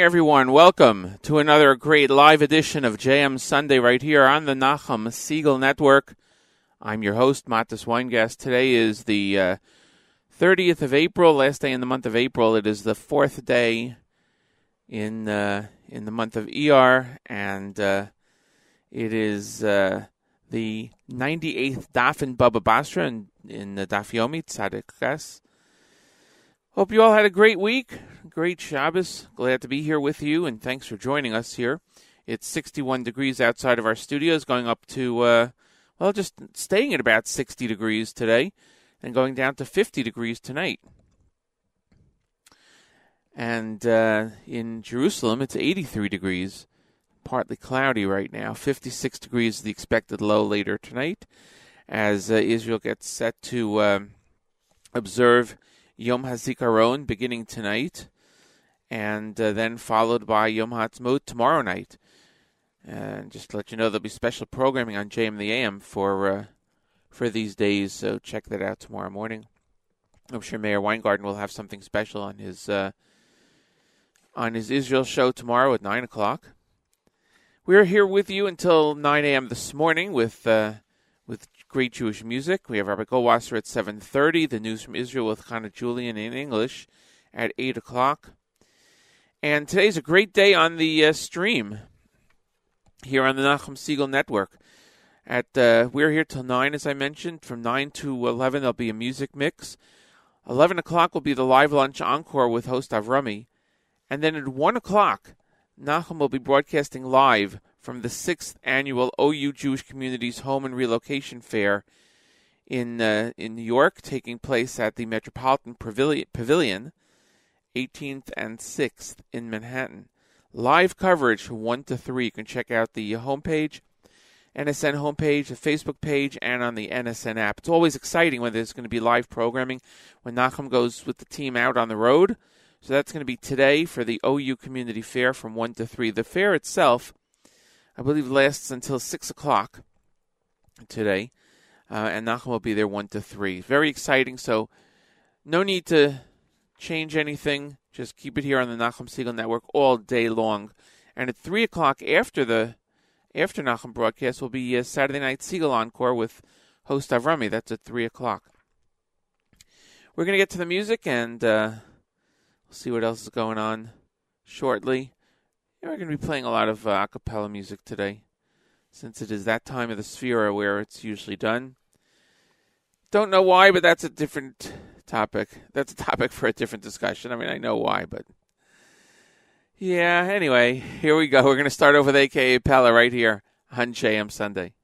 Morning, everyone. Welcome to another great live edition of JM Sunday right here on the Nachum Segal Network. I'm your host, Matis Weingast. Today is the uh, 30th of April, last day in the month of April. It is the fourth day in uh, in the month of ER, and uh, it is uh, the 98th Daf in Baba Basra in, in the Daf Yomi Tzadik Ches. Hope you all had a great week, great Shabbos. Glad to be here with you, and thanks for joining us here. It's 61 degrees outside of our studios, going up to, uh, well, just staying at about 60 degrees today, and going down to 50 degrees tonight. And uh, in Jerusalem, it's 83 degrees, partly cloudy right now. 56 degrees is the expected low later tonight, as uh, Israel gets set to um, observe Yom HaZikaron beginning tonight, and uh, then followed by Yom HaTzmaut tomorrow night. And just to let you know, there'll be special programming on JM the AM for uh, for these days, so check that out tomorrow morning. I'm sure Mayor Weingarten will have something special on his uh, on his Israel show tomorrow at nine o'clock. We're here with you until nine a.m. this morning with uh, with great Jewish music. We have Rabbi Goldwasser at 7.30, the news from Israel with Hannah Julian in English at 8 o'clock. And today's a great day on the uh, stream here on the Nachum Segal Network. At uh, We're here till 9, as I mentioned. From 9 to 11, there'll be a music mix. 11 o'clock will be the live lunch encore with host Avrami. And then at 1 o'clock, Nachum will be broadcasting live from the sixth annual OU Jewish Communities Home and Relocation Fair in uh, in New York, taking place at the Metropolitan Pavilion, 18th and 6th in Manhattan. Live coverage from 1 to 3. You can check out the homepage, NSN homepage, the Facebook page, and on the NSN app. It's always exciting when there's going to be live programming when Nachum goes with the team out on the road. So that's going to be today for the OU Community Fair from 1 to 3. The fair itself I believe lasts until 6 o'clock today. Uh, and Nachum will be there 1 to 3. Very exciting. So, no need to change anything. Just keep it here on the Nachum Segal Network all day long. And at 3 o'clock after the after Nachum broadcast will be a Saturday Night Segal Encore with host Avrami. That's at 3 o'clock. We're going to get to the music and uh, we'll see what else is going on shortly. We're going to be playing a lot of uh, acapella music today, since it is that time of the Sefira where it's usually done. Don't know why, but that's a different topic. That's a topic for a different discussion. I mean, I know why, but yeah. Anyway, here we go. We're going to start over with AKA Pella right here on JM Sunday.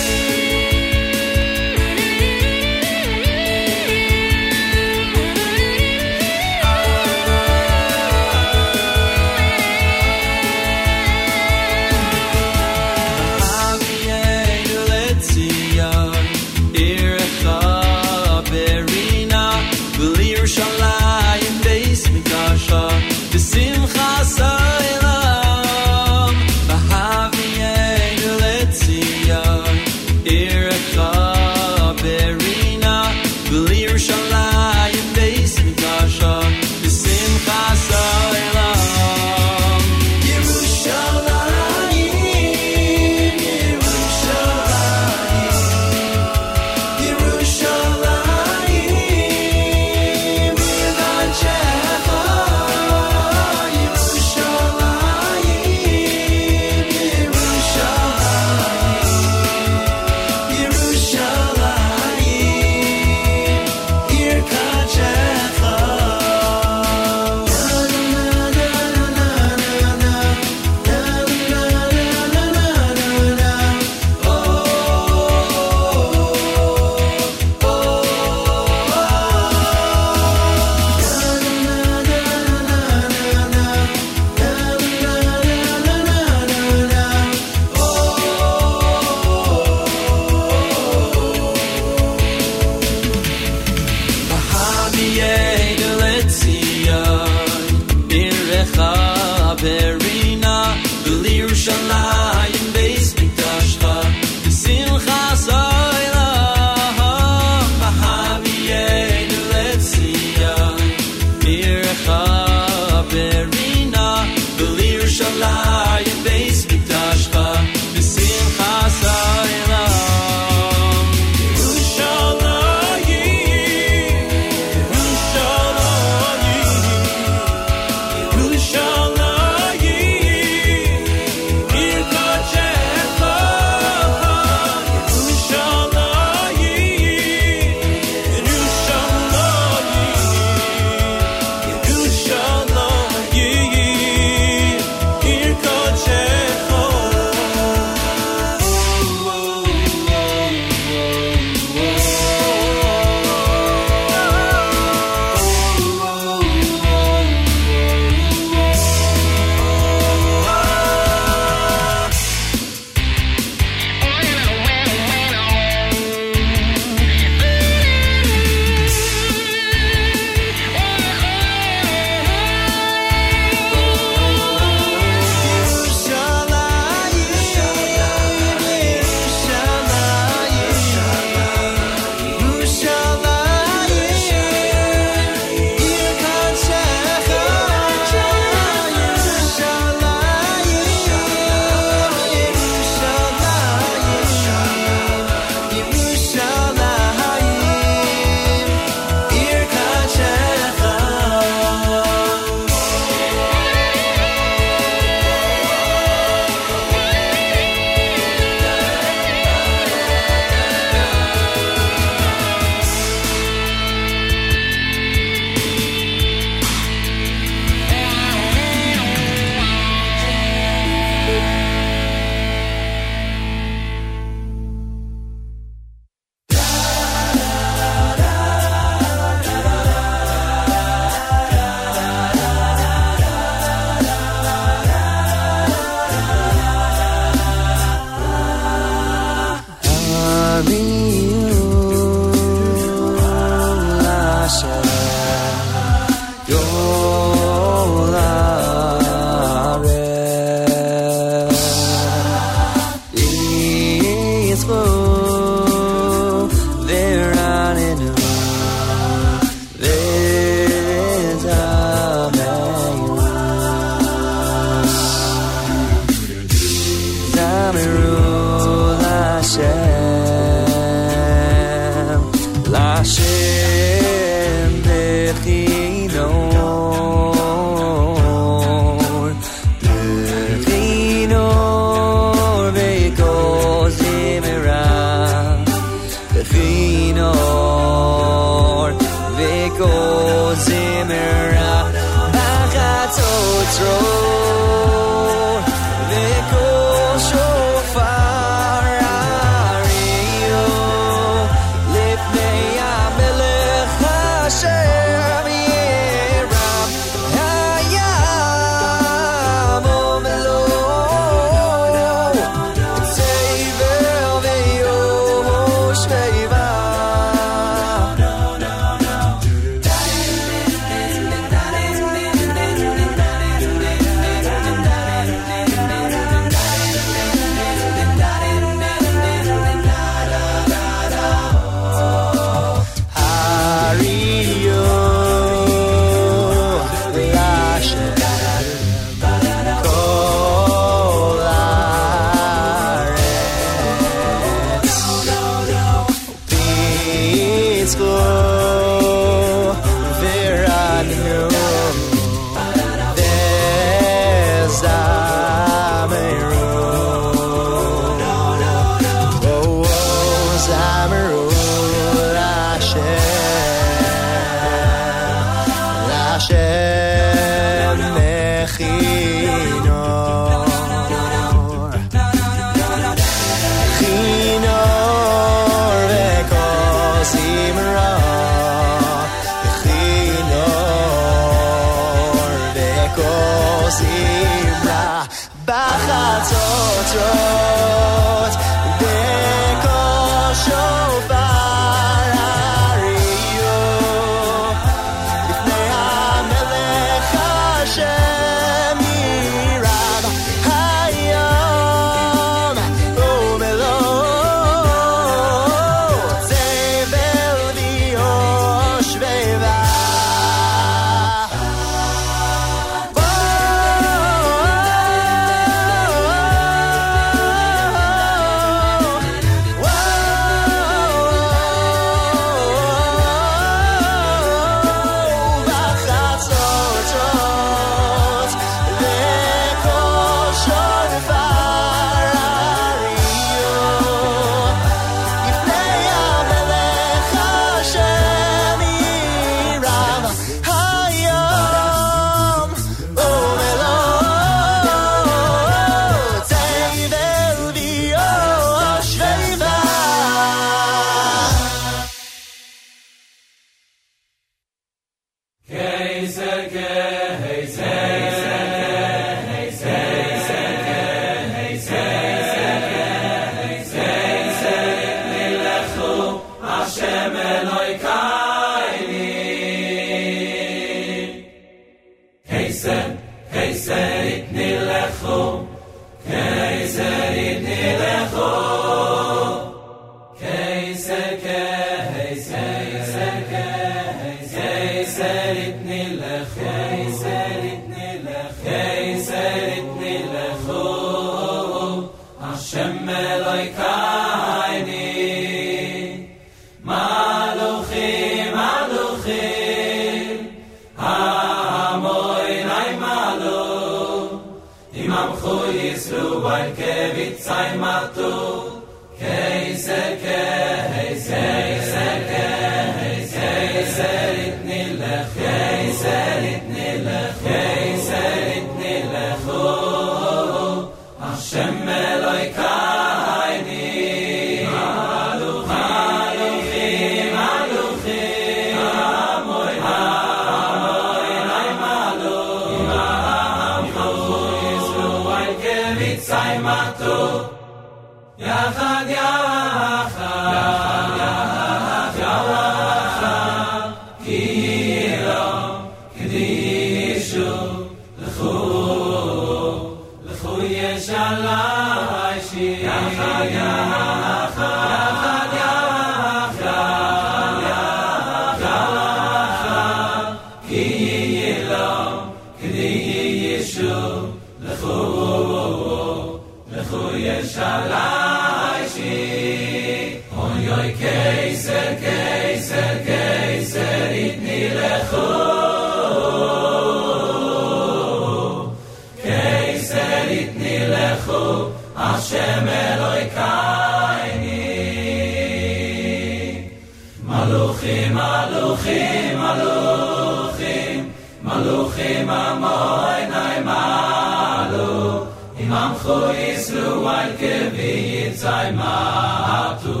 מלוכים, מלוכים, מלוכים, מלוכים עמו עיני מעלו, אם עמכו יסלו על כבי יצאי מעטו.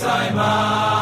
Oh,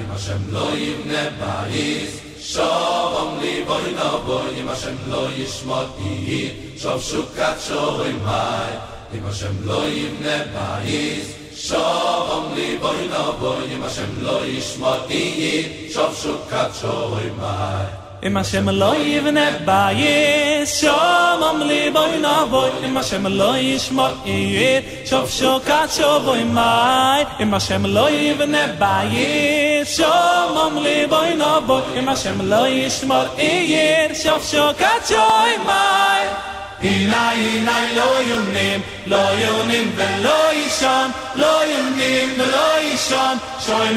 אם השם לא יבנה בית, שובם לי בוי נבוי, אם השם לא ישמות יהי, שוב שוקת שורים היי. אם השם לא יבנה בית, שובם לי בוי נבוי, אם השם לא ישמות יהי, שוב שוקת שורים היי. Im a shem lo ba yes shom am li boy na boy im a shem lo yishmo yet shof shokat shovoy mai im a shem lo ba yes shom am li boy na boy im a shem lo yishmo yet shof shokat shoy mai Ina ina lo yunim lo yunim ve lo yishon lo yunim ve lo yishon. Shoy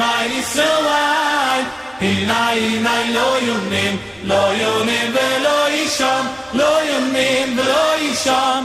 הנה הנה לא יומנים, לא יומנים ולא ישם, לא יומנים ולא ישם,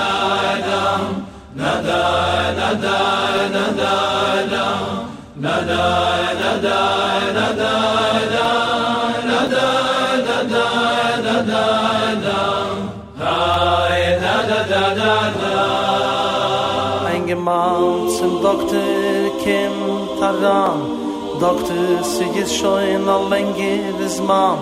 Doktor Kim Taran. Doktor, sie ist schon a länger des Mann.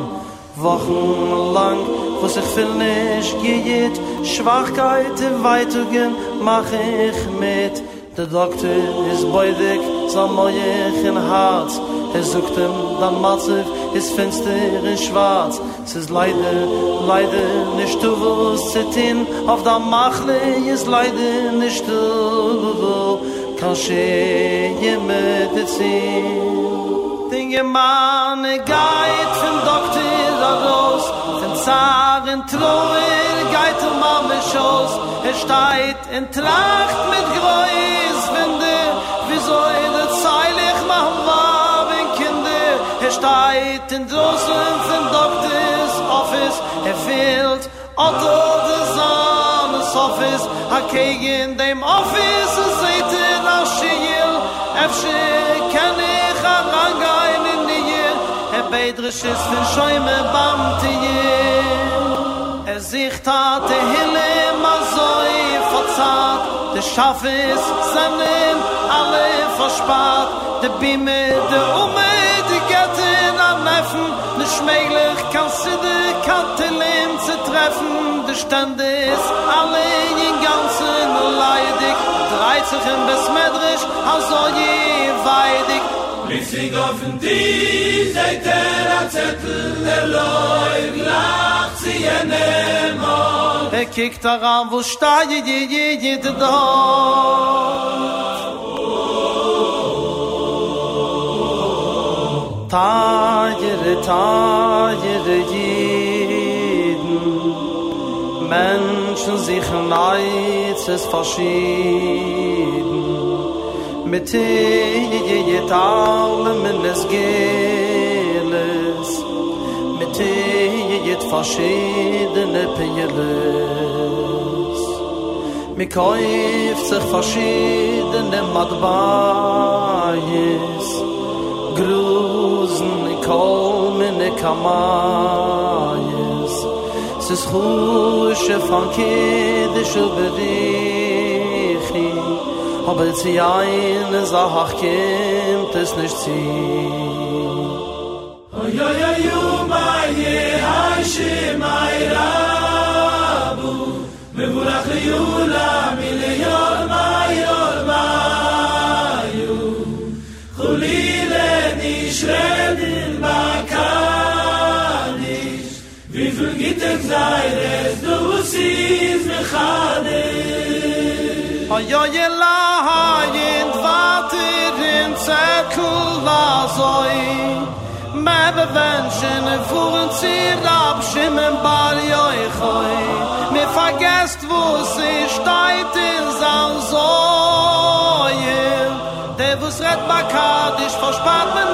Wochenlang, wo sich viel nicht geht, Schwachkeit im Weitungen mach ich mit. Der Doktor ist beudig, so moich in Harz. Er sucht ihm, dann Matzev ist finster in Schwarz. Es ist leider, leider nicht du willst zittin, auf der Machle ist leider nicht du, kann schee dir ziehen. Dinge man geit vom Doktor da raus, von Zaren Troer geit um am Schoß, er steigt in Tracht mit finde, soile zeilig machen war wenn kinde er steit in dosen von doctors office. Er fehlt otto the zames office. A kegen dem office is seit in a shiel er, er kann ich a ranga in in die jil er beidrisch er ist von schäume bam er sich tate hille ma zoi de schaffe is zanem alle verspart de bimme de umme de gatten am neffen ne schmeglich kannst du de katelin zu treffen. De stand is allein in ganzen leidig. Dreißig im besmedrisch so je weidig. Blitzig auf den Tisch, seit der Zettel, der Leib, lacht sie in dem Er kickt daran, wo steigt je, je, je, je, Tajr, Tajr, Jiden Menschen sich neiz es verschieden Mit Tiji, Jit, Allem in es Geles Mit Tiji, Jit, verschiedene Pieles Mit kauft sich verschiedene Madbayes Gruß kommen in kamayes. Es is khushe von kede shvedikh hob el zi ein zach kimt es nicht zi oy oy oy may hashe may rabu. Mevurakh yula mil Aires du siz me in zekel zir ab shimmen bar yoy khoy me vergesst wo si steit in san soye der was red bakadisch verspart men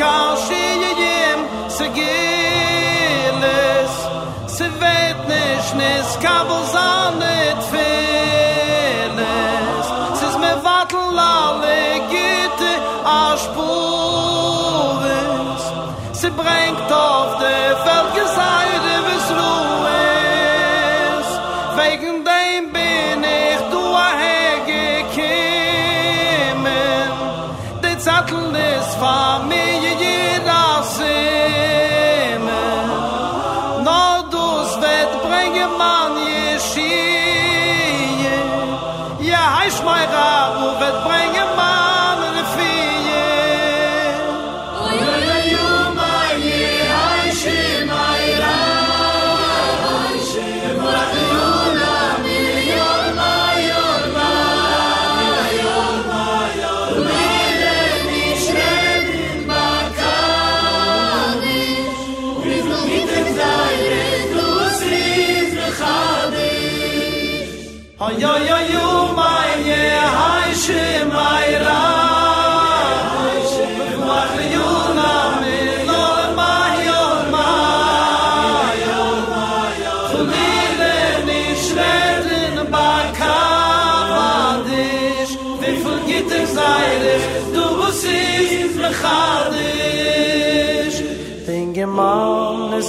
kan shi yim se vet nish nes kabel zan et fenes siz me vatl git a se brei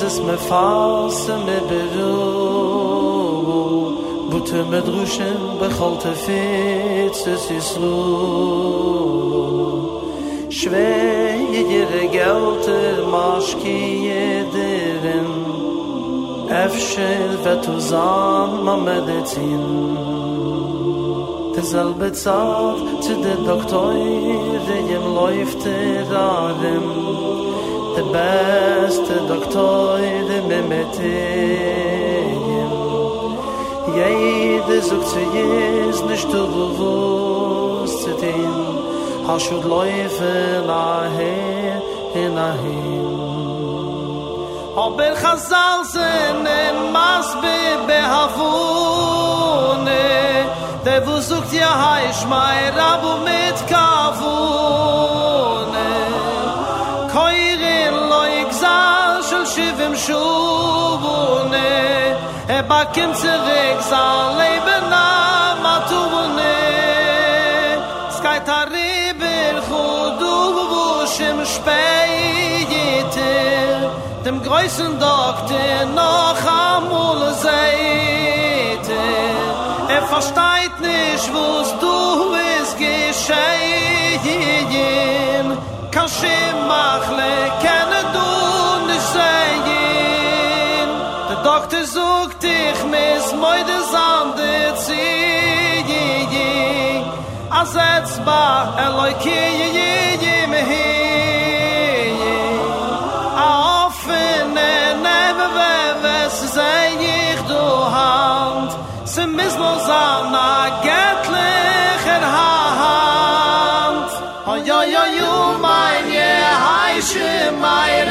es me fas me beru Bute me drushen bechol tefitz es isru Shvei yedire gelte mashki yedirin Efshel vetuzan ma medizin Tizal betzav zu de doktoire jem läuft the best doctor de memete jede sucht zu jes nicht du wo zu dem. Ha schon läufe la he in a he aber khazal zen mas be behavune. De sucht ja heisch rabu mit ka bakim zurück sein Leben am Atuvune Skai taribir chudu wushim speyite Dem größten Doktor noch amul seite Er versteht nicht, wo's du ist geschehen. Kashim machle kenne Azets ba eloi ki ye ye ye me he A offene neve weves sei ich du hand. Se mis no zana getlich in hand. Oh yo yo yo mein ye heische mein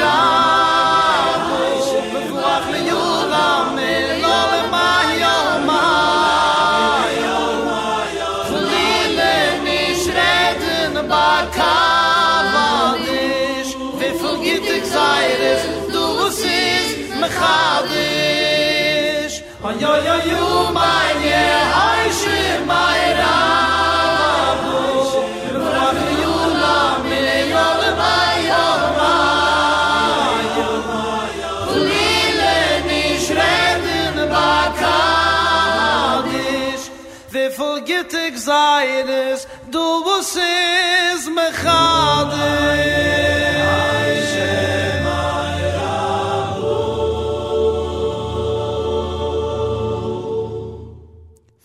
Oh, yo, yo, yo, meine Heische, mein Rabu, Rabu, Juna, mir, Jole, mein du Lille, nicht reden, Bakadisch, wie viel du, was ist.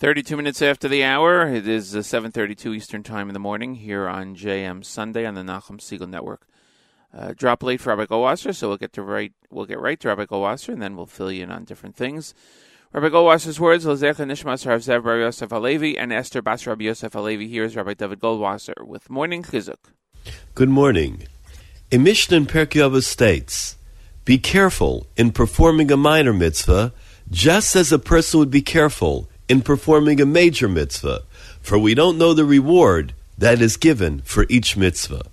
32 minutes after the hour, it is uh, 7.32 Eastern Time in the morning here on JM Sunday on the Nachum Segal Network. Uh, drop late for Rabbi Goldwasser, so we'll get to right, we'll get right to Rabbi Goldwasser, and then we'll fill you in on different things. Rabbi Goldwasser's words, Lezecha Nishmas Rav Zev Rabbi Yosef Halevi, and Esther Bas Rabbi Yosef Halevi. Here is Rabbi David Goldwasser with Morning Chizuk. Good morning. A Mishnah in Pirkei Avos states, Be careful in performing a minor mitzvah, just as a person would be careful in performing a major mitzvah, for we don't know the reward that is given for each mitzvah.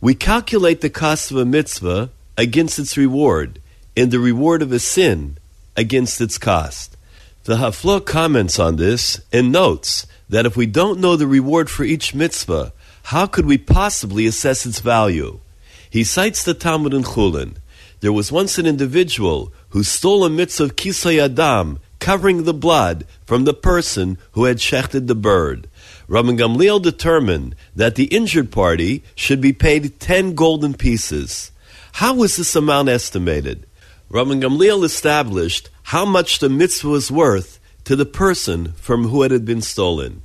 We calculate the cost of a mitzvah against its reward, and the reward of a sin against its cost. The Hafla comments on this and notes that if we don't know the reward for each mitzvah, how could we possibly assess its value? He cites the Talmud in Chulin. There was once an individual who stole a mitzvah of kisui hadam covering the blood from the person who had shechted the bird. Rabban Gamliel determined that the injured party should be paid ten golden pieces. How was this amount estimated? Rabban Gamliel established how much the mitzvah was worth to the person from who it had been stolen.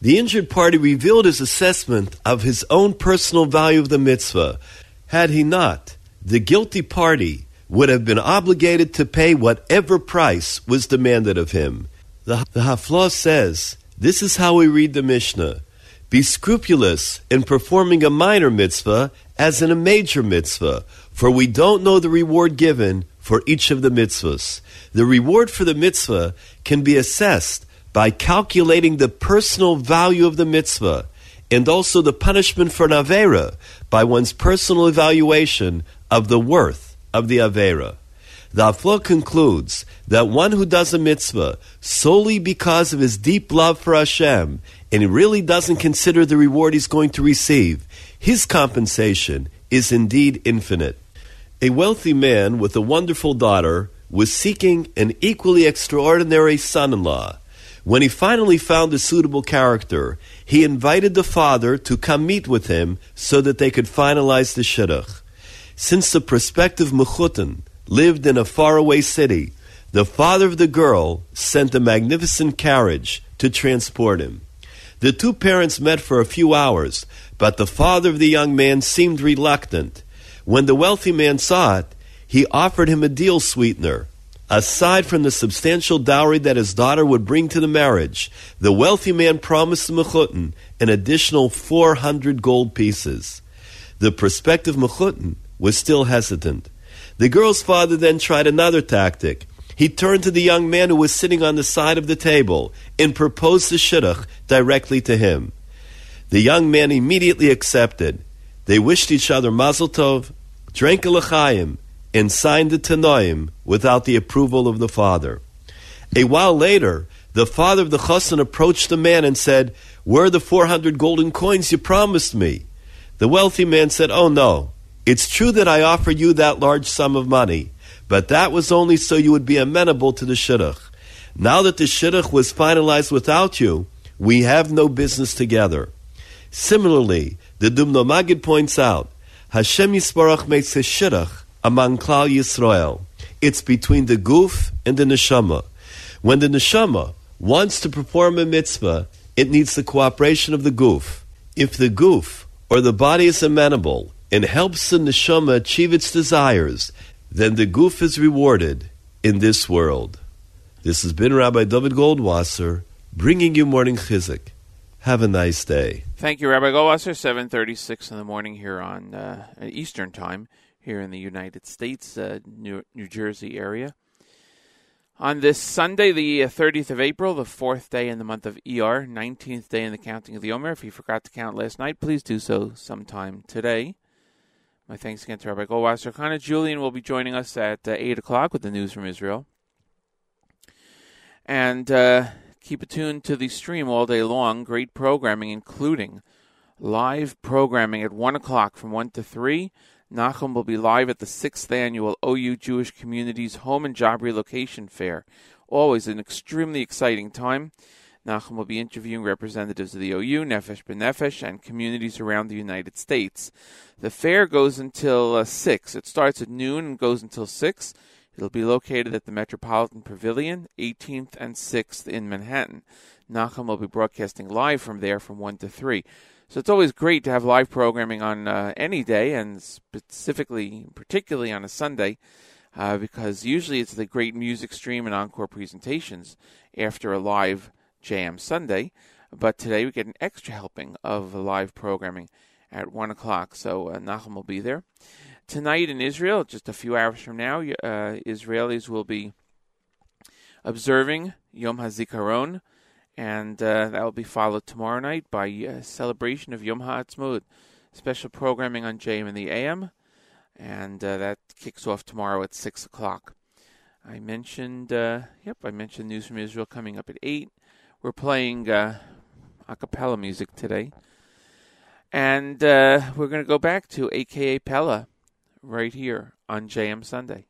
The injured party revealed his assessment of his own personal value of the mitzvah. Had he not, the guilty party would have been obligated to pay whatever price was demanded of him. The, the Haflah says, this is how we read the Mishnah. Be scrupulous in performing a minor mitzvah as in a major mitzvah, for we don't know the reward given for each of the mitzvahs. The reward for the mitzvah can be assessed by calculating the personal value of the mitzvah and also the punishment for an by one's personal evaluation of the worth of the Avera. The Aflo concludes that one who does a mitzvah solely because of his deep love for Hashem and he really doesn't consider the reward he's going to receive, his compensation is indeed infinite. A wealthy man with a wonderful daughter was seeking an equally extraordinary son in law. When he finally found a suitable character, he invited the father to come meet with him so that they could finalize the shidduch. Since the prospective Mechutin lived in a faraway city, the father of the girl sent a magnificent carriage to transport him. The two parents met for a few hours, but the father of the young man seemed reluctant. When the wealthy man saw it, he offered him a deal sweetener. Aside from the substantial dowry that his daughter would bring to the marriage, the wealthy man promised the Mechutin an additional 400 gold pieces. The prospective Mechutin was still hesitant. The girl's father then tried another tactic. He turned to the young man who was sitting on the side of the table and proposed the shidduch directly to him. The young man immediately accepted. They wished each other mazel tov, drank a l'chaim, and signed the tanoim without the approval of the father. A while later, the father of the chassan approached the man and said, Where are the 400 golden coins you promised me? The wealthy man said, Oh no, it's true that I offered you that large sum of money, but that was only so you would be amenable to the shidduch. Now that the shidduch was finalized without you, we have no business together. Similarly, the Dubno Magid points out, Hashem Yisbarach makes a shidduch among Klal Yisrael. It's between the guf and the neshama. When the neshama wants to perform a mitzvah, it needs the cooperation of the guf. If the guf or the body is amenable, and helps the neshama achieve its desires, then the guf is rewarded in this world. This has been Rabbi David Goldwasser bringing you morning chizuk. Have a nice day. Thank you, Rabbi Goldwasser. Seven thirty-six in the morning here on uh, Eastern Time here in the United States, uh, New, New Jersey area. On this Sunday, the 30th of April, the fourth day in the month of ER, 19th day in the counting of the Omer. If you forgot to count last night, please do so sometime today. My thanks again to Rabbi Goldwasser. Chana Julian will be joining us at uh, 8 o'clock with the news from Israel. And uh, keep tuned to the stream all day long. Great programming, including live programming at 1 o'clock from 1 to 3. Nachum will be live at the 6th annual OU Jewish Communities Home and Job Relocation Fair. Always an extremely exciting time. Nachum will be interviewing representatives of the OU, Nefesh B'Nefesh, and communities around the United States. The fair goes until uh, 6. It starts at noon and goes until 6. It'll be located at the Metropolitan Pavilion, 18th and 6th in Manhattan. Nachum will be broadcasting live from there from 1 to 3. So it's always great to have live programming on uh, any day, and specifically, particularly on a Sunday, uh, because usually it's the great music stream and encore presentations after a live JM Sunday. But today we get an extra helping of live programming at 1 o'clock, so uh, Nachum will be there. Tonight in Israel, just a few hours from now, uh, Israelis will be observing Yom HaZikaron, and uh, that will be followed tomorrow night by a celebration of Yom HaAtzmaut, special programming on JM in the AM, and uh, that kicks off tomorrow at 6 o'clock. I mentioned, uh, yep, I mentioned News from Israel coming up at 8. We're playing uh, a cappella music today. And uh, we're going to go back to a cappella right here on JM Sunday.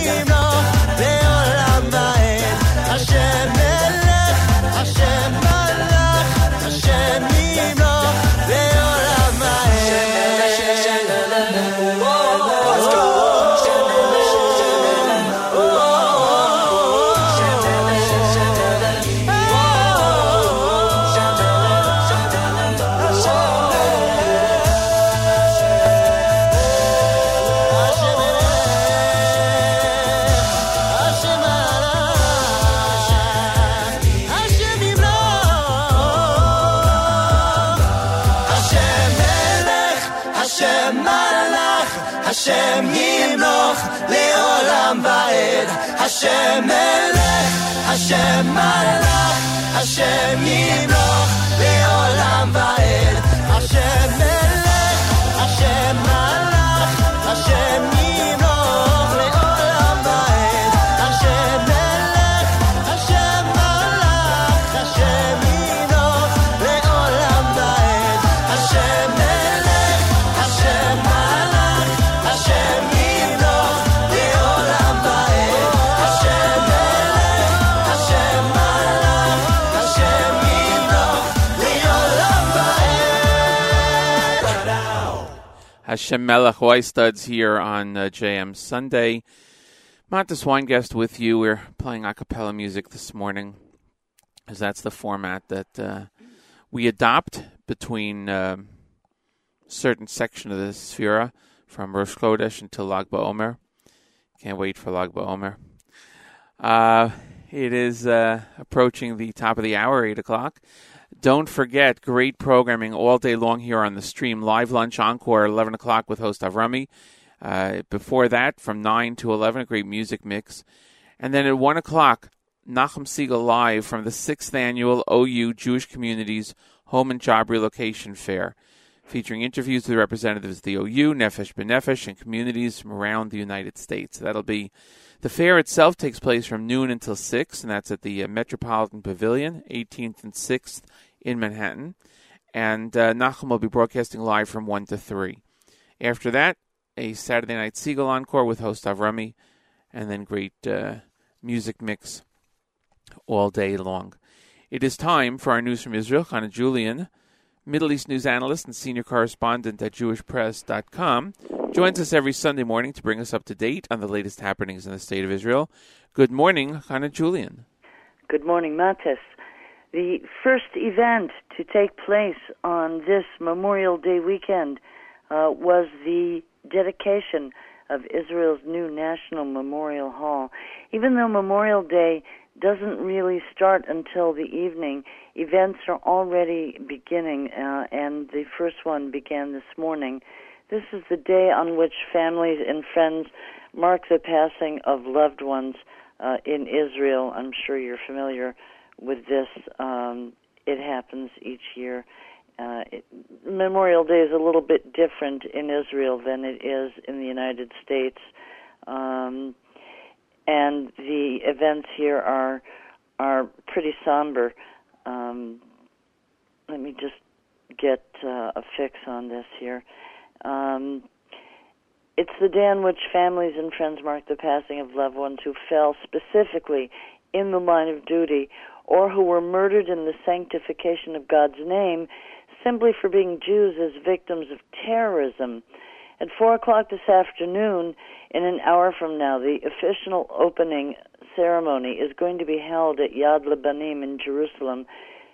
Hashem Melech Studs here on uh, JM Sunday. Montes Weingast with you. We're playing a cappella music this morning, as that's the format that uh, we adopt between um certain section of the Sphira from Rosh Chodesh until Lag BaOmer. Can't wait for Lag BaOmer. Uh, it is uh, approaching the top of the hour, 8 o'clock. Don't forget, great programming all day long here on the stream. Live lunch encore, 11 o'clock with host Avrami. Uh, before that, from 9 to 11, a great music mix. And then at 1 o'clock, Nachum Segal live from the 6th annual OU Jewish Communities Home and Job Relocation Fair, featuring interviews with representatives of the OU, Nefesh B'Nefesh, and communities from around the United States. That'll be the fair itself takes place from noon until 6, and that's at the uh, Metropolitan Pavilion, 18th and 6th in Manhattan. And uh, Nachum will be broadcasting live from 1 to 3. After that, a Saturday Night Segal Encore with host Avrami, and then great uh, music mix all day long. It is time for our news from Israel. Chana Julian Middle East news analyst and senior correspondent at JewishPress.com, joins us every Sunday morning to bring us up to date on the latest happenings in the State of Israel. Good morning, Chana Julian. Good morning, Matis. The first event to take place on this Memorial Day weekend uh, was the dedication of Israel's new National Memorial Hall. Even though Memorial Day doesn't really start until the evening, events are already beginning, uh, and the first one began this morning. This is the day on which families and friends mark the passing of loved ones uh, in Israel. I'm sure you're familiar with this. Um, it happens each year. Uh, it, Memorial Day is a little bit different in Israel than it is in the United States, um, and the events here are are pretty somber. Um, let me just get uh, a fix on this here. Um, it's the day on which families and friends mark the passing of loved ones who fell specifically in the line of duty or who were murdered in the sanctification of God's name simply for being Jews as victims of terrorism. At 4 o'clock this afternoon, in an hour from now, the official opening ceremony is going to be held at Yad Lebanim in Jerusalem.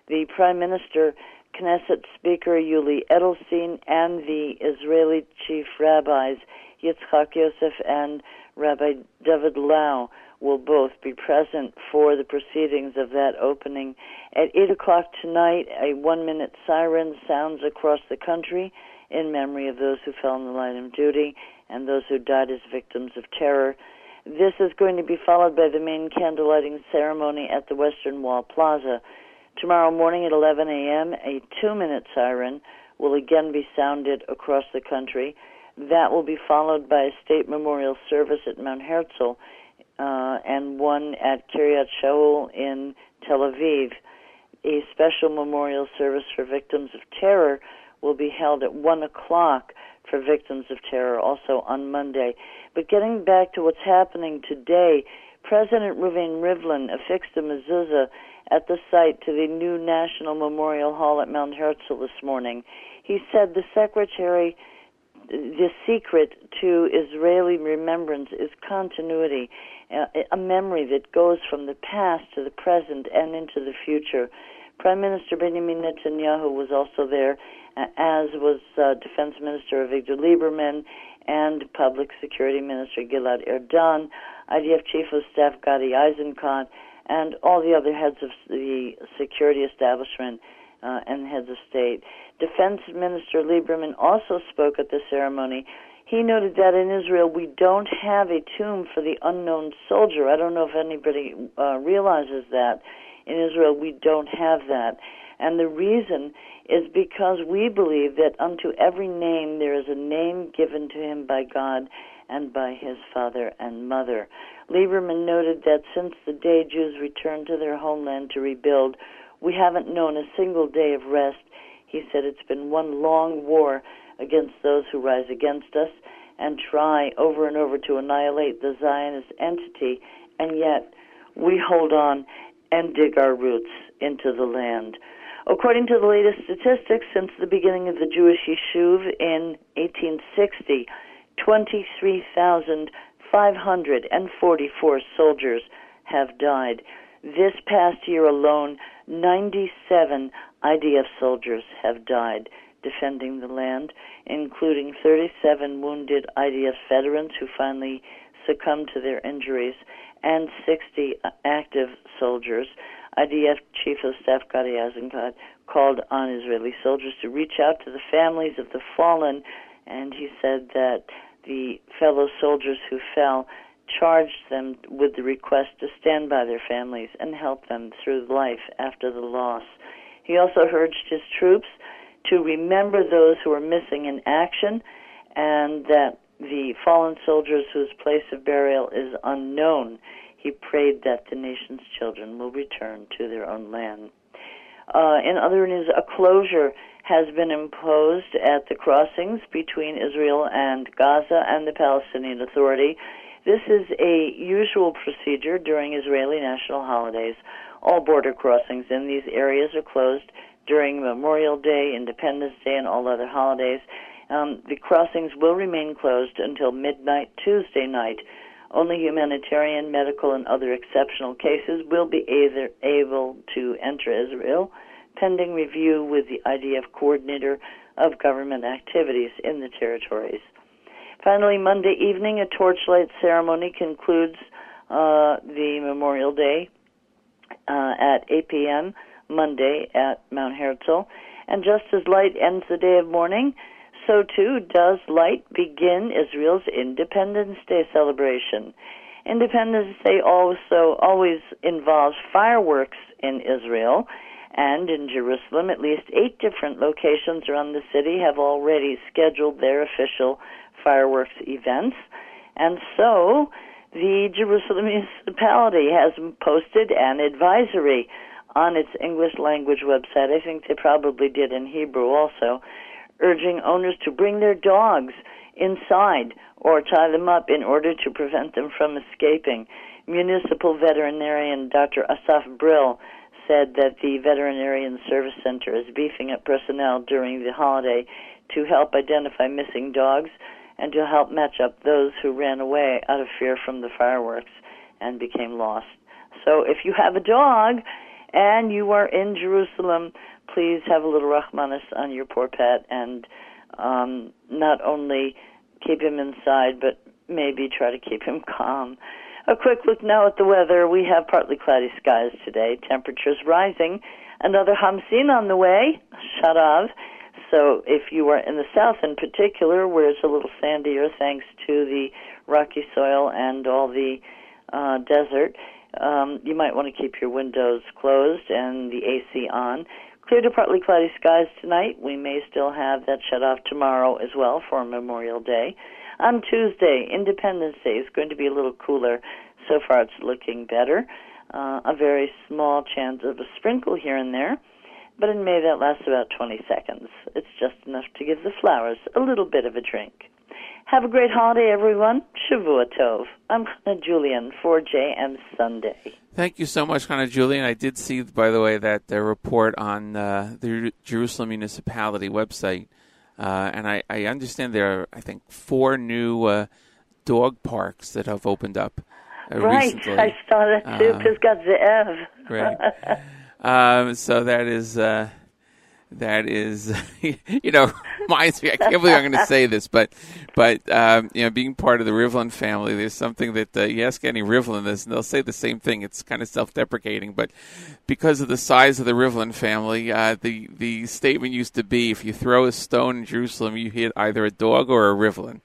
The Prime Minister, Knesset Speaker Yuli Edelstein, and the Israeli chief rabbis, Yitzchak Yosef and Rabbi David Lau, will both be present for the proceedings of that opening. At 8 o'clock tonight, a one minute siren sounds across the country in memory of those who fell in the line of duty and those who died as victims of terror. This is going to be followed by the main candlelighting ceremony at the Western Wall Plaza. Tomorrow morning at 11 a.m., a two minute siren will again be sounded across the country. That will be followed by a state memorial service at Mount Herzl uh, and one at Kiryat Shaul in Tel Aviv. A special memorial service for victims of terror will be held at 1 o'clock for victims of terror, also on Monday. But getting back to what's happening today, President Reuven Rivlin affixed a mezuzah at the site to the new National Memorial Hall at Mount Herzl this morning. He said the secretary the secret to Israeli remembrance is continuity, a memory that goes from the past to the present and into the future. Prime Minister Benjamin Netanyahu was also there, as was uh, Defense Minister Avigdor Lieberman and Public Security Minister Gilad Erdan, IDF Chief of Staff Gadi Eisenkot, and all the other heads of the security establishment uh, and heads of state. Defense Minister Lieberman also spoke at the ceremony. He noted that in Israel we don't have a tomb for the unknown soldier. I don't know if anybody uh, realizes that. In Israel we don't have that. And the reason is because we believe that unto every name there is a name given to him by God and by his father and mother. Lieberman noted that since the day Jews returned to their homeland to rebuild, we haven't known a single day of rest. He said it's been one long war against those who rise against us and try over and over to annihilate the Zionist entity, and yet we hold on and dig our roots into the land. According to the latest statistics, since the beginning of the Jewish Yishuv in 1860, 23,544 soldiers have died. This past year alone, 97 IDF soldiers have died defending the land, including 37 wounded IDF veterans who finally succumbed to their injuries and 60 active soldiers. IDF Chief of Staff Gadi Eisenkot called on Israeli soldiers to reach out to the families of the fallen, and he said that the fellow soldiers who fell charged them with the request to stand by their families and help them through life after the loss. He also urged his troops to remember those who are missing in action and that the fallen soldiers whose place of burial is unknown. He prayed that the nation's children will return to their own land. Uh, in other news, a closure has been imposed at the crossings between Israel and Gaza and the Palestinian Authority this is a usual procedure during Israeli national holidays. All border crossings in these areas are closed during Memorial Day, Independence Day, and all other holidays. Um, the crossings will remain closed until midnight Tuesday night. Only humanitarian, medical, and other exceptional cases will be either able to enter Israel, pending review with the IDF coordinator of government activities in the territories. Finally, Monday evening, a torchlight ceremony concludes uh, the Memorial Day uh, at 8 p.m. Monday at Mount Herzl. And just as light ends the day of mourning, so too does light begin Israel's Independence Day celebration. Independence Day also always involves fireworks in Israel, and in Jerusalem, at least eight different locations around the city have already scheduled their official fireworks events. And so, the Jerusalem municipality has posted an advisory on its English language website. I think they probably did in Hebrew also, urging owners to bring their dogs inside or tie them up in order to prevent them from escaping. Municipal veterinarian Dr. Asaf Brill said that the Veterinarian Service Center is beefing up personnel during the holiday to help identify missing dogs and to help match up those who ran away out of fear from the fireworks and became lost. So if you have a dog and you are in Jerusalem, please have a little rahmanis on your poor pet and um, not only keep him inside, but maybe try to keep him calm. A quick look now at the weather. We have partly cloudy skies today. Temperatures rising. Another Hamsin on the way, Sharav. So if you are in the south in particular, where it's a little sandier thanks to the rocky soil and all the uh, desert, um, you might want to keep your windows closed and the AC on. Clear to partly cloudy skies tonight. We may still have that Sharav tomorrow as well for Memorial Day. On Tuesday, Independence Day is going to be a little cooler. So far, it's looking better. Uh, a very small chance of a sprinkle here and there, but in May that lasts about 20 seconds. It's just enough to give the flowers a little bit of a drink. Have a great holiday, everyone. Shavua Tov. I'm Chana Julian for JM Sunday. Thank you so much, Chana Julian. I did see, by the way, that the report on uh, the Jerusalem municipality website, uh, and I, I, understand there are, I think, four new uh, dog parks that have opened up. Uh, right, recently. I saw that too. Uh, Pisgat Ze'ev. right. Um, so that is uh, that is you know reminds me. I can't believe I'm going to say this, but but um, you know, being part of the Rivlin family, there's something that uh, you ask any Rivlin this, and they'll say the same thing. It's kind of self-deprecating, but because of the size of the Rivlin family, uh, the the statement used to be, if you throw a stone in Jerusalem, you hit either a dog or a Rivlin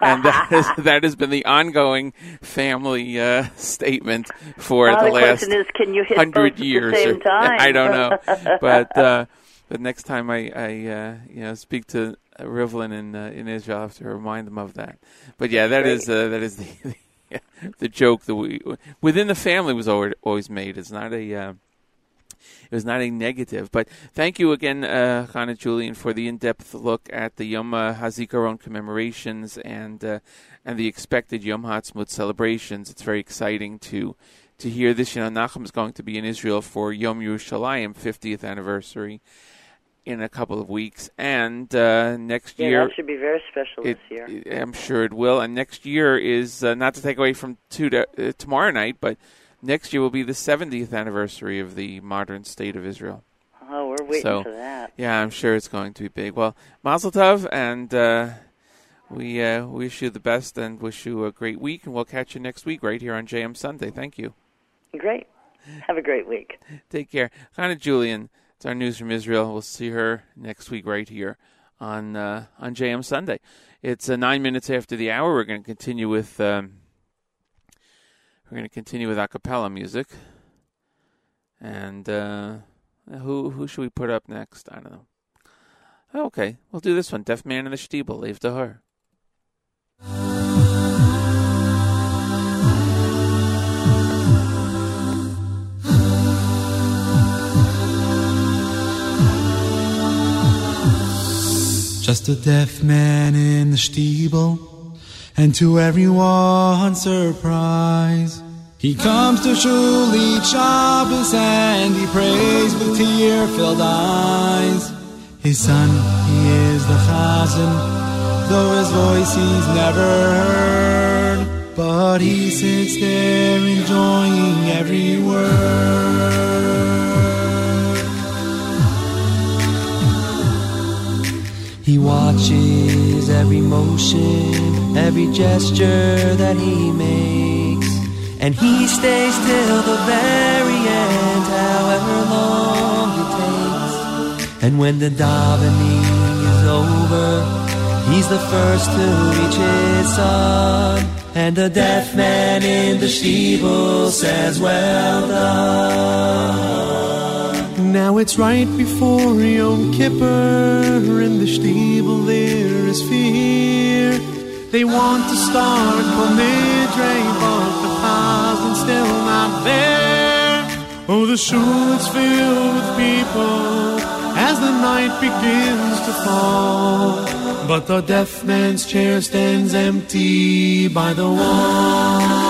and that has, that has been the ongoing family uh, statement for now the, the last is, can you hit hundred years. or-? I don't know, but uh, but next time I, I uh, you know speak to Rivlin in uh, in Israel, I have to remind them of that. But yeah, that is uh, that is the the joke that we within the family was always always made. It's not a uh, it was not a negative. But thank you again, uh, Chana Julian, for the in-depth look at the Yom HaZikaron commemorations and uh, and the expected Yom HaAtzmaut celebrations. It's very exciting to to hear this. You know, Nachum is going to be in Israel for Yom Yerushalayim 50th anniversary in a couple of weeks, and uh, next Yeah, year that should be very special it, this year. I'm sure it will. And next year is uh, not to take away from two to, uh, tomorrow night, but next year will be the 70th anniversary of the modern state of Israel. Oh, we're waiting so, for that. Yeah, I'm sure it's going to be big. Well, Mazel Tov, and uh, we uh, wish you the best and wish you a great week. And we'll catch you next week right here on JM Sunday. Thank you. Great. Have a great week. Take care. Chana Julian, it's our news from Israel. We'll see her next week right here on uh, on JM Sunday. It's uh, nine minutes after the hour. We're going to continue with um, we're going to continue with a cappella music. And uh, who who should we put up next? I don't know. Okay, we'll do this one. Deaf Man in the Stiebel, Leave to her. Just a deaf man in the shtiebel, and to everyone's surprise, He comes to shul each Shabbos and he prays with tear-filled eyes. His son, he is the Chazan, though his voice he's never heard. But he sits there enjoying every word. He watches every motion, every gesture that he makes. And he stays till the very end, however long it takes. And when the davening is over, he's the first to reach his son. And the deaf man in the shtiebel says, Well done. Now it's right before Yom Kippur. In the shtiebel there is fear. They want to start Kol Nidre, but the Chazan's still not there. Oh, the shul is filled with people as the night begins to fall. But the deaf man's chair stands empty by the wall.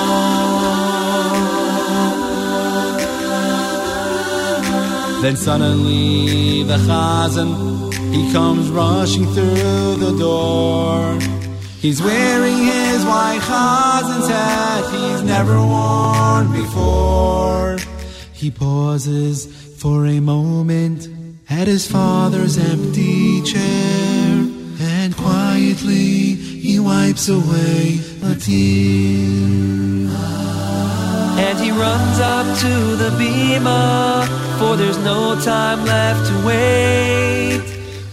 Then suddenly the Chazan, he comes rushing through the door. He's wearing his white Chazan's hat he's never worn before. He pauses for a moment at his father's empty chair and quietly he wipes away a tear. And he runs up to the bima, for there's no time left to wait.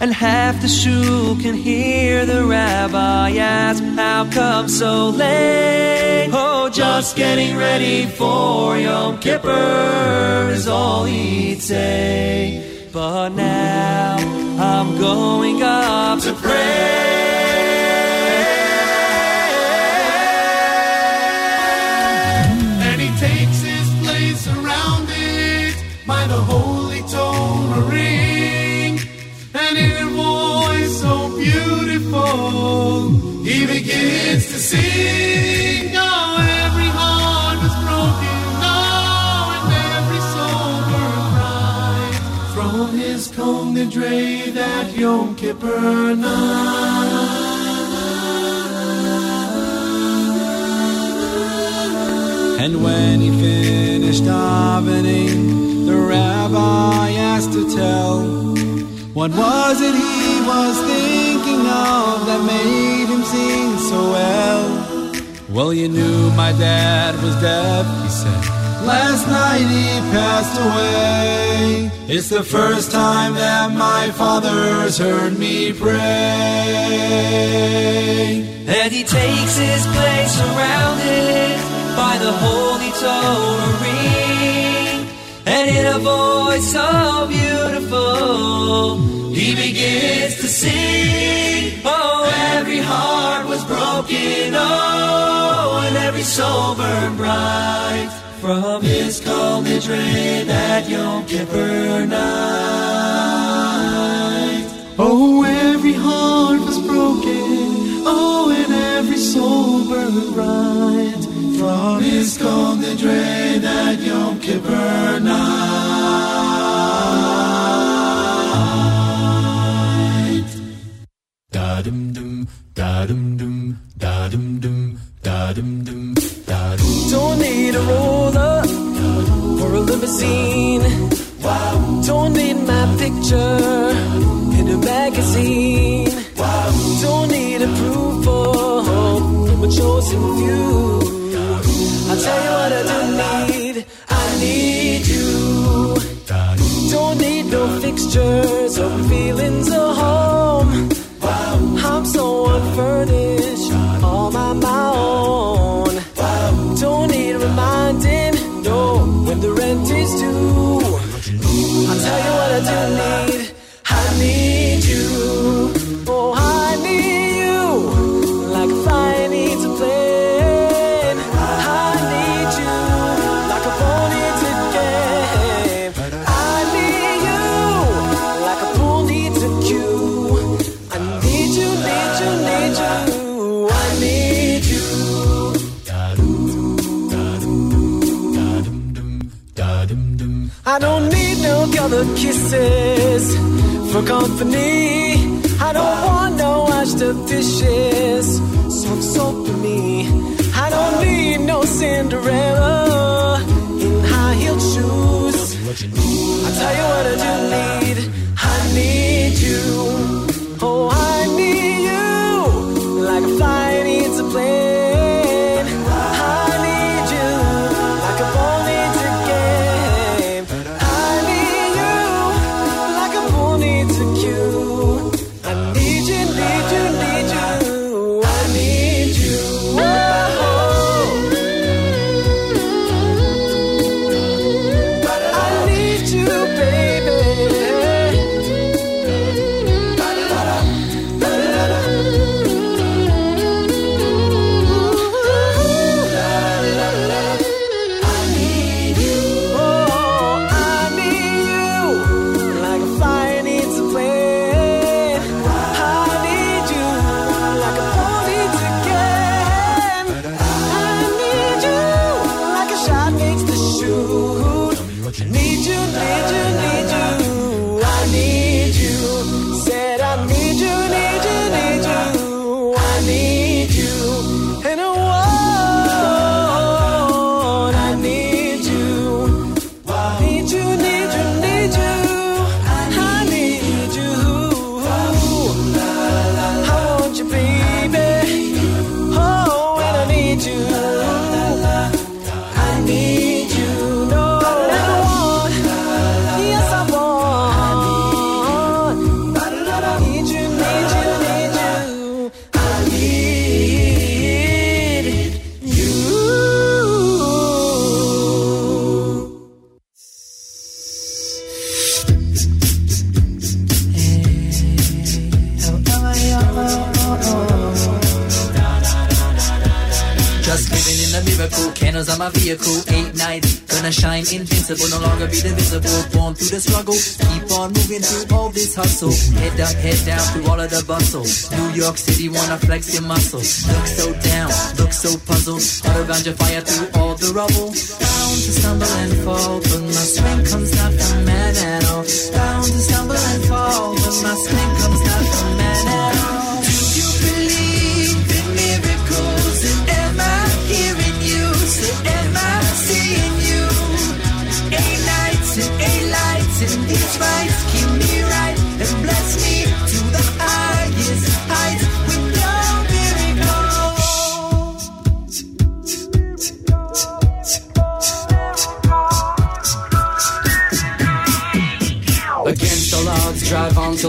And half the shul can hear the rabbi ask, How come so late? Oh, just getting ready for Yom Kippur is all he'd say. But now I'm going up to pray. And when he finished davening, the rabbi asked to tell what was it he was thinking of that made him sing so well. Well, you knew my dad was deaf, he said. Last night he passed away. It's the first time that my father's heard me pray. And he takes his place surrounded by the holy Torah. And in a voice so beautiful, he begins to sing. Oh, every heart was broken, oh, and every soul burned bright. From his Kol Nidre that Yom Kippur night. Oh, every heart was broken. Oh, and every soul burned bright. From his Kol Nidre that Yom Kippur night. Da dum dum, da dum dum, da dum dum, da dum dum, da dum. Don't need a roller or a limousine. Don't need my picture in a magazine. Don't need approval from a chosen few. I'll tell you what I do need. I need you. Don't need no fixtures or feelings of home. I'm so unfurnished, all on my own. Don't need reminding, no, when the rent is due. I'll tell you what I do need. Kisses for company. I don't want no washed up dishes. Soft soap for me. I don't need no Cinderella in high heeled shoes. I tell you what I do need. I need my vehicle, eight nights, gonna shine invincible, no longer be divisible, born through the struggle, keep on moving through all this hustle, head up, head down through all of the bustle, New York City wanna flex your muscle, look so down, look so puzzled, heart around your fire through all the rubble, bound to stumble and fall, but my strength comes not from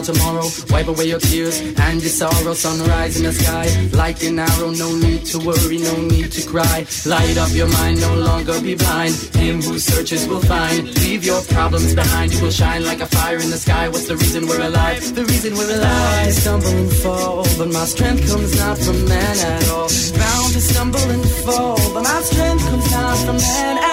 tomorrow. Wipe away your tears and your sorrow. Sunrise in the sky, like an arrow. No need to worry, no need to cry. Light up your mind, no longer be blind. Him who searches will find. Leave your problems behind. You will shine like a fire in the sky. What's the reason we're alive? The reason we're alive. I stumble and fall, but my strength comes not from man at all. Bound to stumble and fall, but my strength comes not from man at all.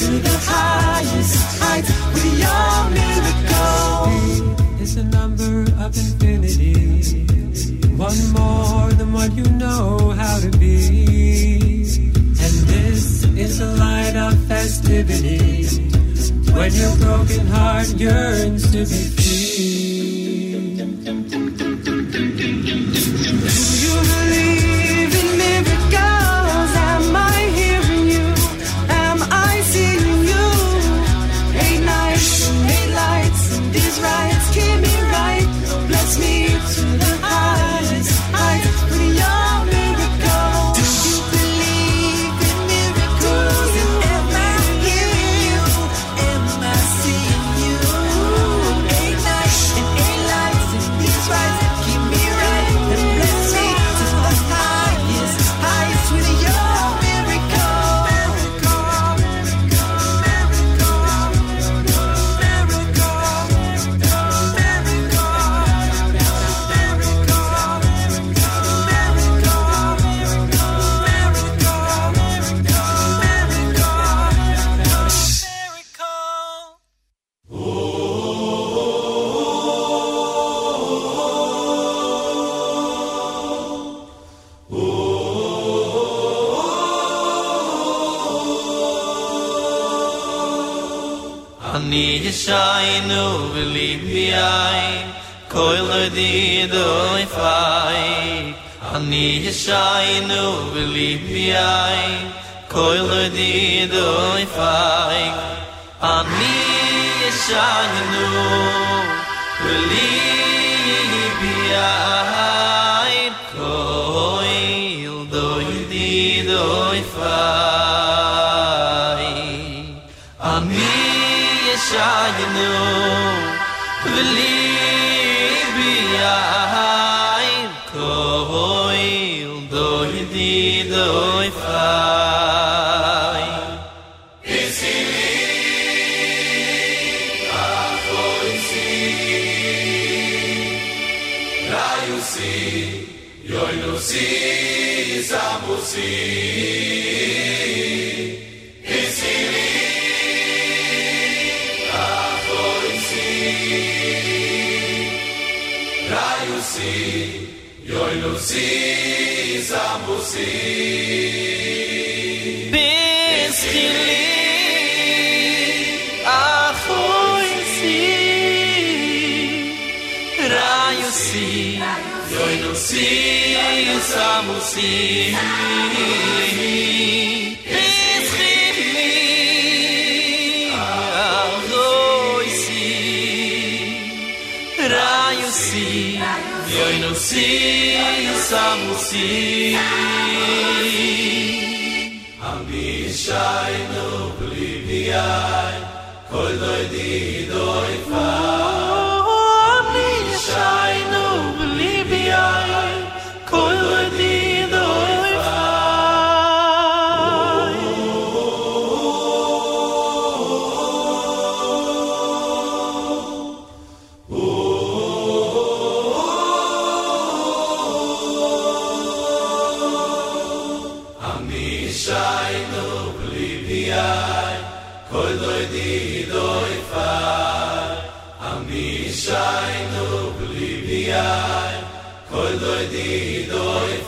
To the highest heights with your miracle. It's a number of infinity. One more than what you know how to be. And this is a light of festivity. When your broken heart yearns to be free. ein koil di do i fai. Ani shai nu believe ein koil di do i fai. Ani shai nu believe ein koil do di do i fai. Ani shai nu você. Pense que a foi raio si, noi non si siamo si. Raio si, noi non si, siamo si. shaynu blibiyay, bi doy di doy fa Doi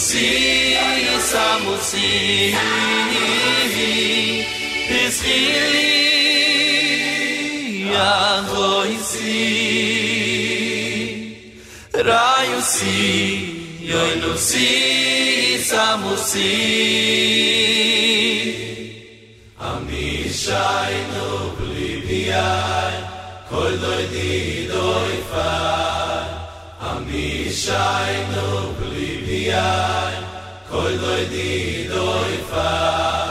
si sa mu si bis Rayusi, ya go si ra yu si yo di no blibiai kol doy di doy fa am no blibiai Kol doy di doy fa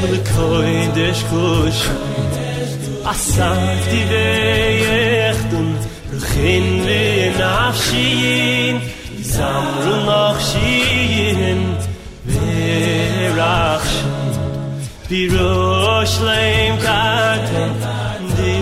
kol koin des kush asaf di veyech dun khin ve nafshin zam ru noch shin ve di rosh leim katen di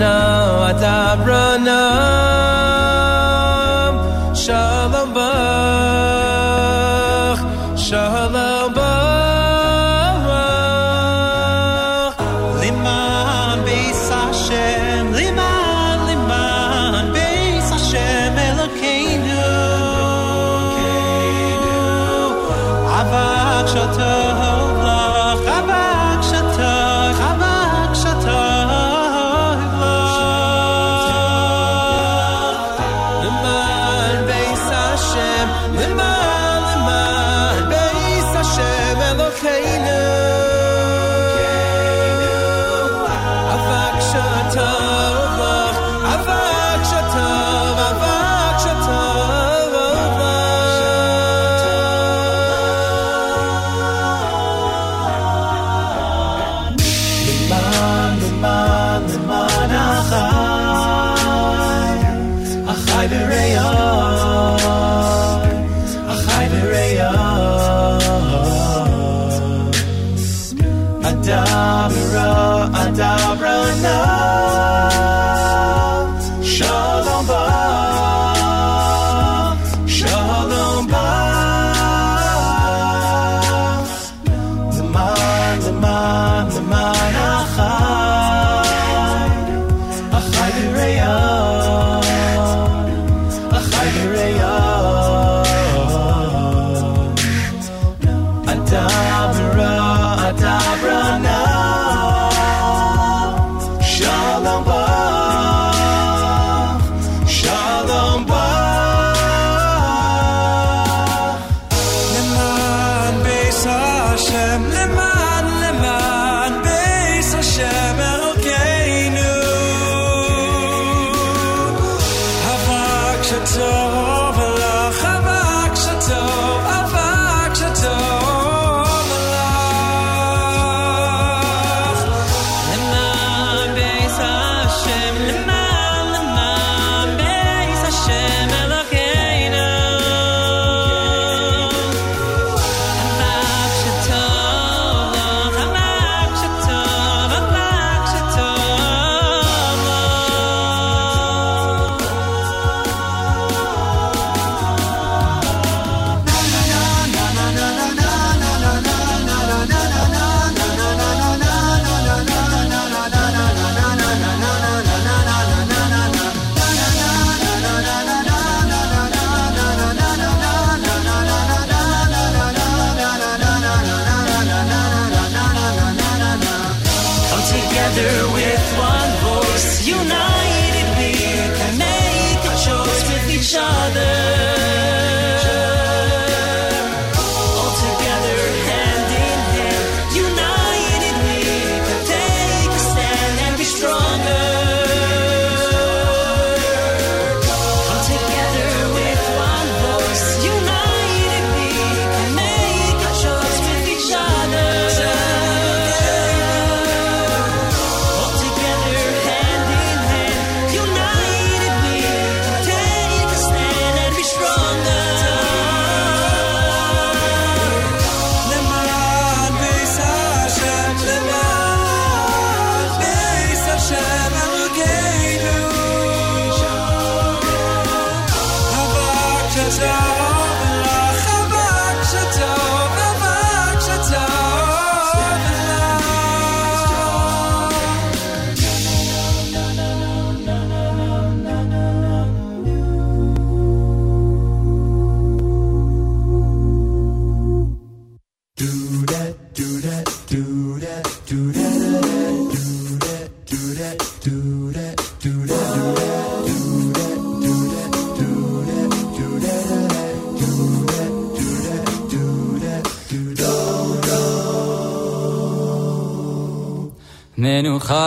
Adabrana,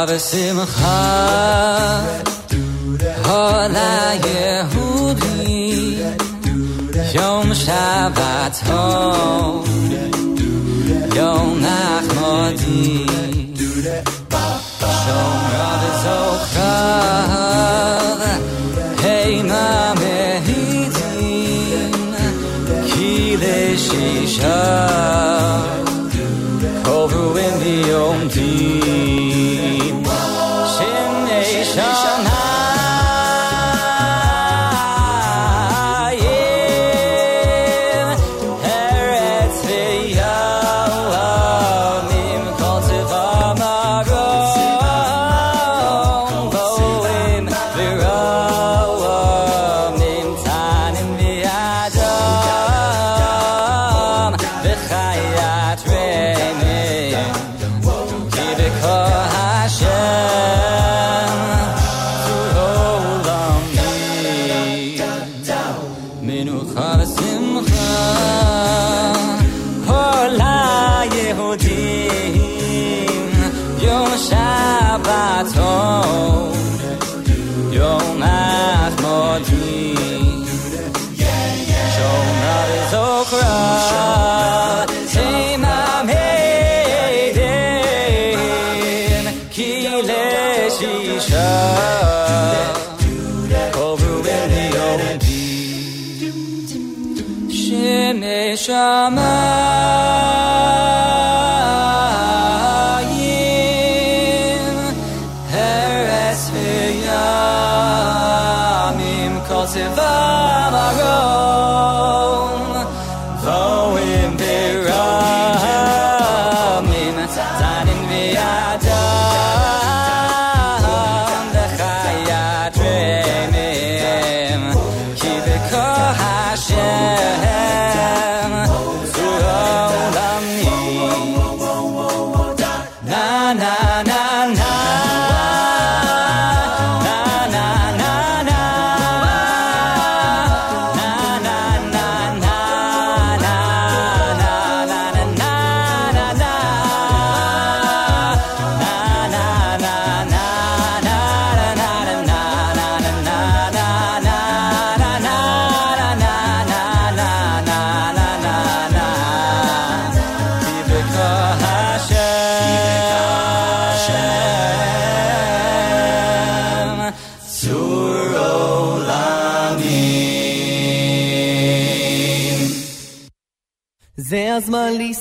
Aber Simcha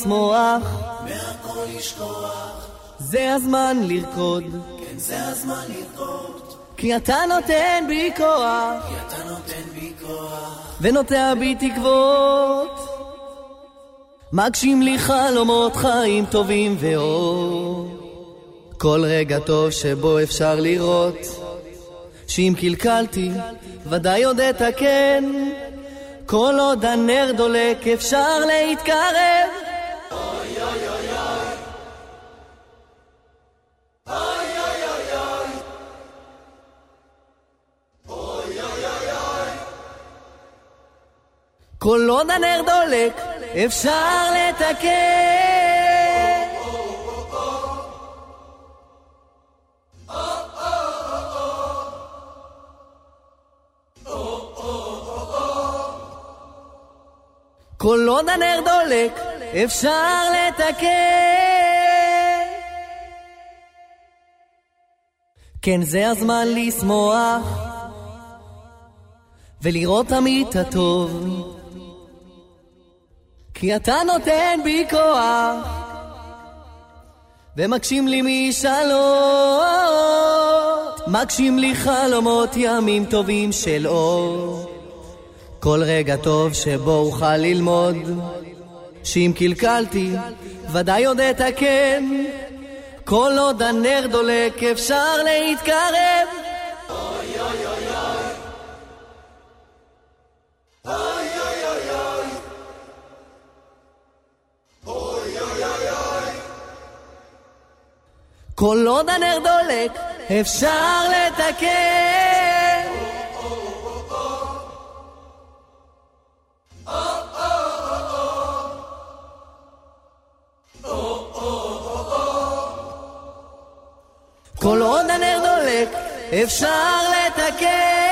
לשמוח, זה הזמן לרקוד, כן, זה הזמן לרקוד, כי אתה נותן בי כוח, כי אתה נותן בי כוח. ונוטע בי תקוות. מגשים לי חלומות חיים טובים ואור. כל רגע טוב שבו אפשר לראות, שאם קלקלתי, ודאי עוד אתקן. כל עוד הנר דולק אפשר להתקרב. כל עוד הנר דולק אפשר לתקן. כל עוד הנר דולק אפשר לתקן. כן, זה הזמן לשמוח ולראות תמיד את הטוב. כי אתה נותן בי כוח ומגשים לי משאלות, מגשים לי חלומות ימים טובים של אור. כל רגע טוב שבו אוכל ללמוד, שאם קלקלתי, ודאי עוד אתקן. כל עוד הנר דולק אפשר להתקרב. כל עוד הנר דולק, אפשר לתקן. כל עוד הנר דולק, אפשר לתקן.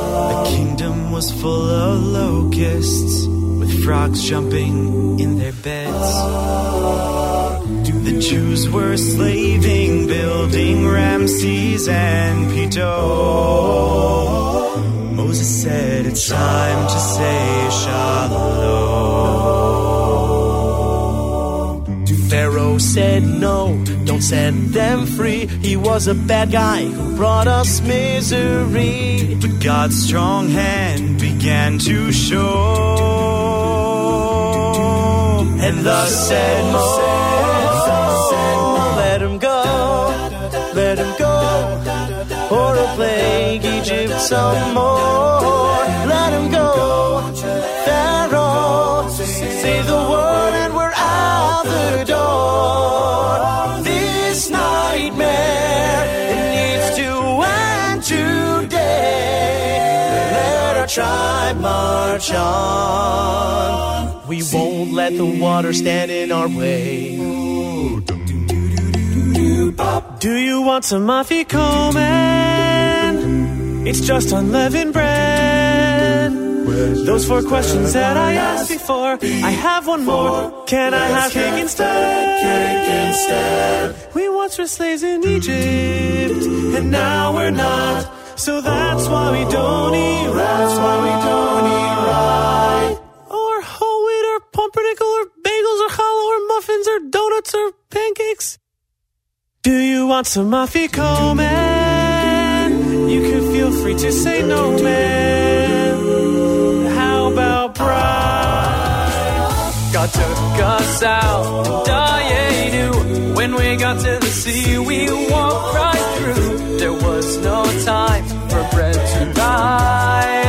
Kingdom was full of locusts, with frogs jumping in their beds. The Jews were slaving, building Ramses and Pito. Moses said, It's time to say shalom. Pharaoh said no, don't set them free. He was a bad guy who brought us misery. But God's strong hand began to show. And thus said Moses, let him go, let him go, or a plague Egypt some more. March on. We won't let the water stand in our way. Do you want some Afikoman? It's just unleavened bread. Those four questions that I asked before. I have one more. Can I have cake instead? We once were slaves in Egypt, and now we're not. So that's why we don't eat right. That's why we don't eat right. Or whole wheat, or pumpernickel, or bagels, or challah, or muffins, or donuts, or pancakes. Do you want some Afiko, man? You can feel free to say no, man. How about pride? God took us out in eh, Dayenu. When we got to the sea, we walked right was no time for bread to rise.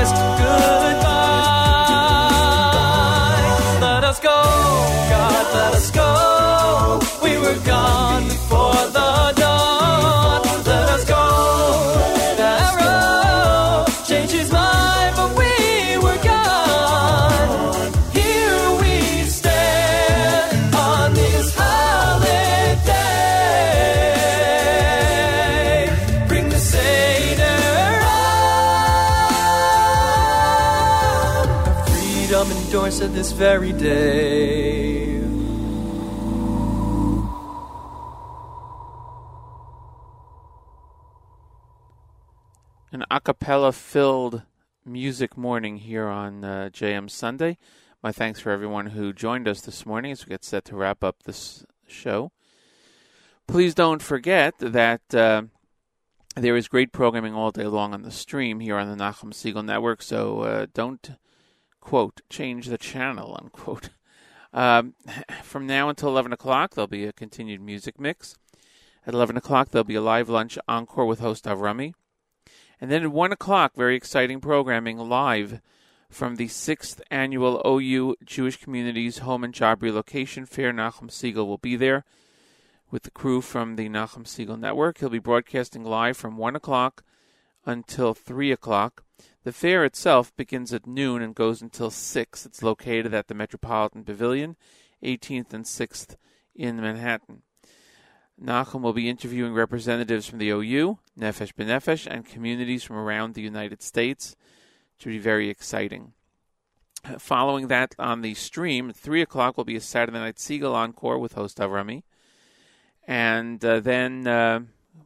This very day. An a cappella filled music morning here on uh, JM Sunday. My thanks for everyone who joined us this morning as we get set to wrap up this show. Please don't forget that uh, there is great programming all day long on the stream here on the Nachum Segal Network, so uh, don't, quote, change the channel, unquote. Um, from now until 11 o'clock, there'll be a continued music mix. At 11 o'clock, there'll be a live lunch encore with host Avrami. And then at 1 o'clock, very exciting programming live from the 6th annual OU Jewish Communities Home and Job Relocation Fair. Nachum Segal will be there with the crew from the Nachum Segal Network. He'll be broadcasting live from 1 o'clock until 3 o'clock. The fair itself begins at noon and goes until 6. It's located at the Metropolitan Pavilion, 18th and 6th in Manhattan. Nachum will be interviewing representatives from the OU, Nefesh B'Nefesh, and communities from around the United States. It should be very exciting. Following that on the stream, at 3 o'clock will be a Saturday Night Segal Encore with host Avrami. And uh, then uh,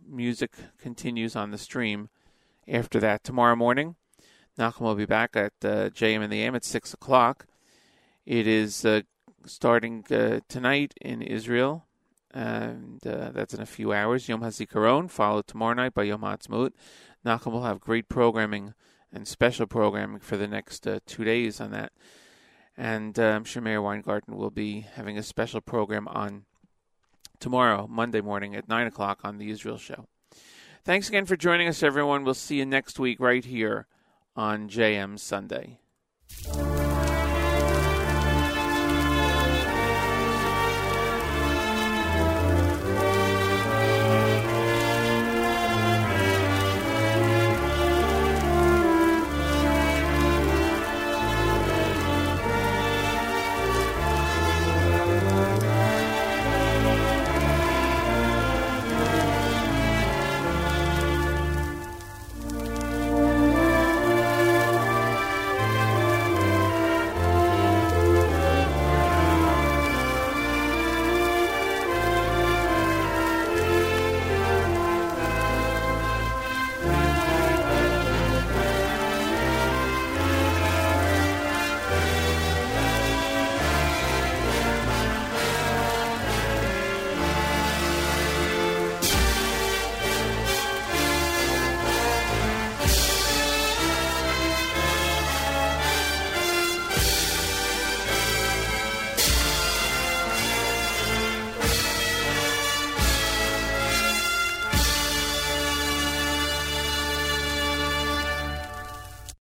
music continues on the stream after that. Tomorrow morning, Nachum will be back at uh, JM and the AM at 6 o'clock. It is uh, starting uh, tonight in Israel, and uh, that's in a few hours. Yom HaZikaron, followed tomorrow night by Yom HaAtzmaut. Nachum will have great programming and special programming for the next uh, two days on that. And uh, I'm sure Meir Weingarten will be having a special program on tomorrow, Monday morning at 9 o'clock on the Israel Show. Thanks again for joining us, everyone. We'll see you next week right here on JM Sunday.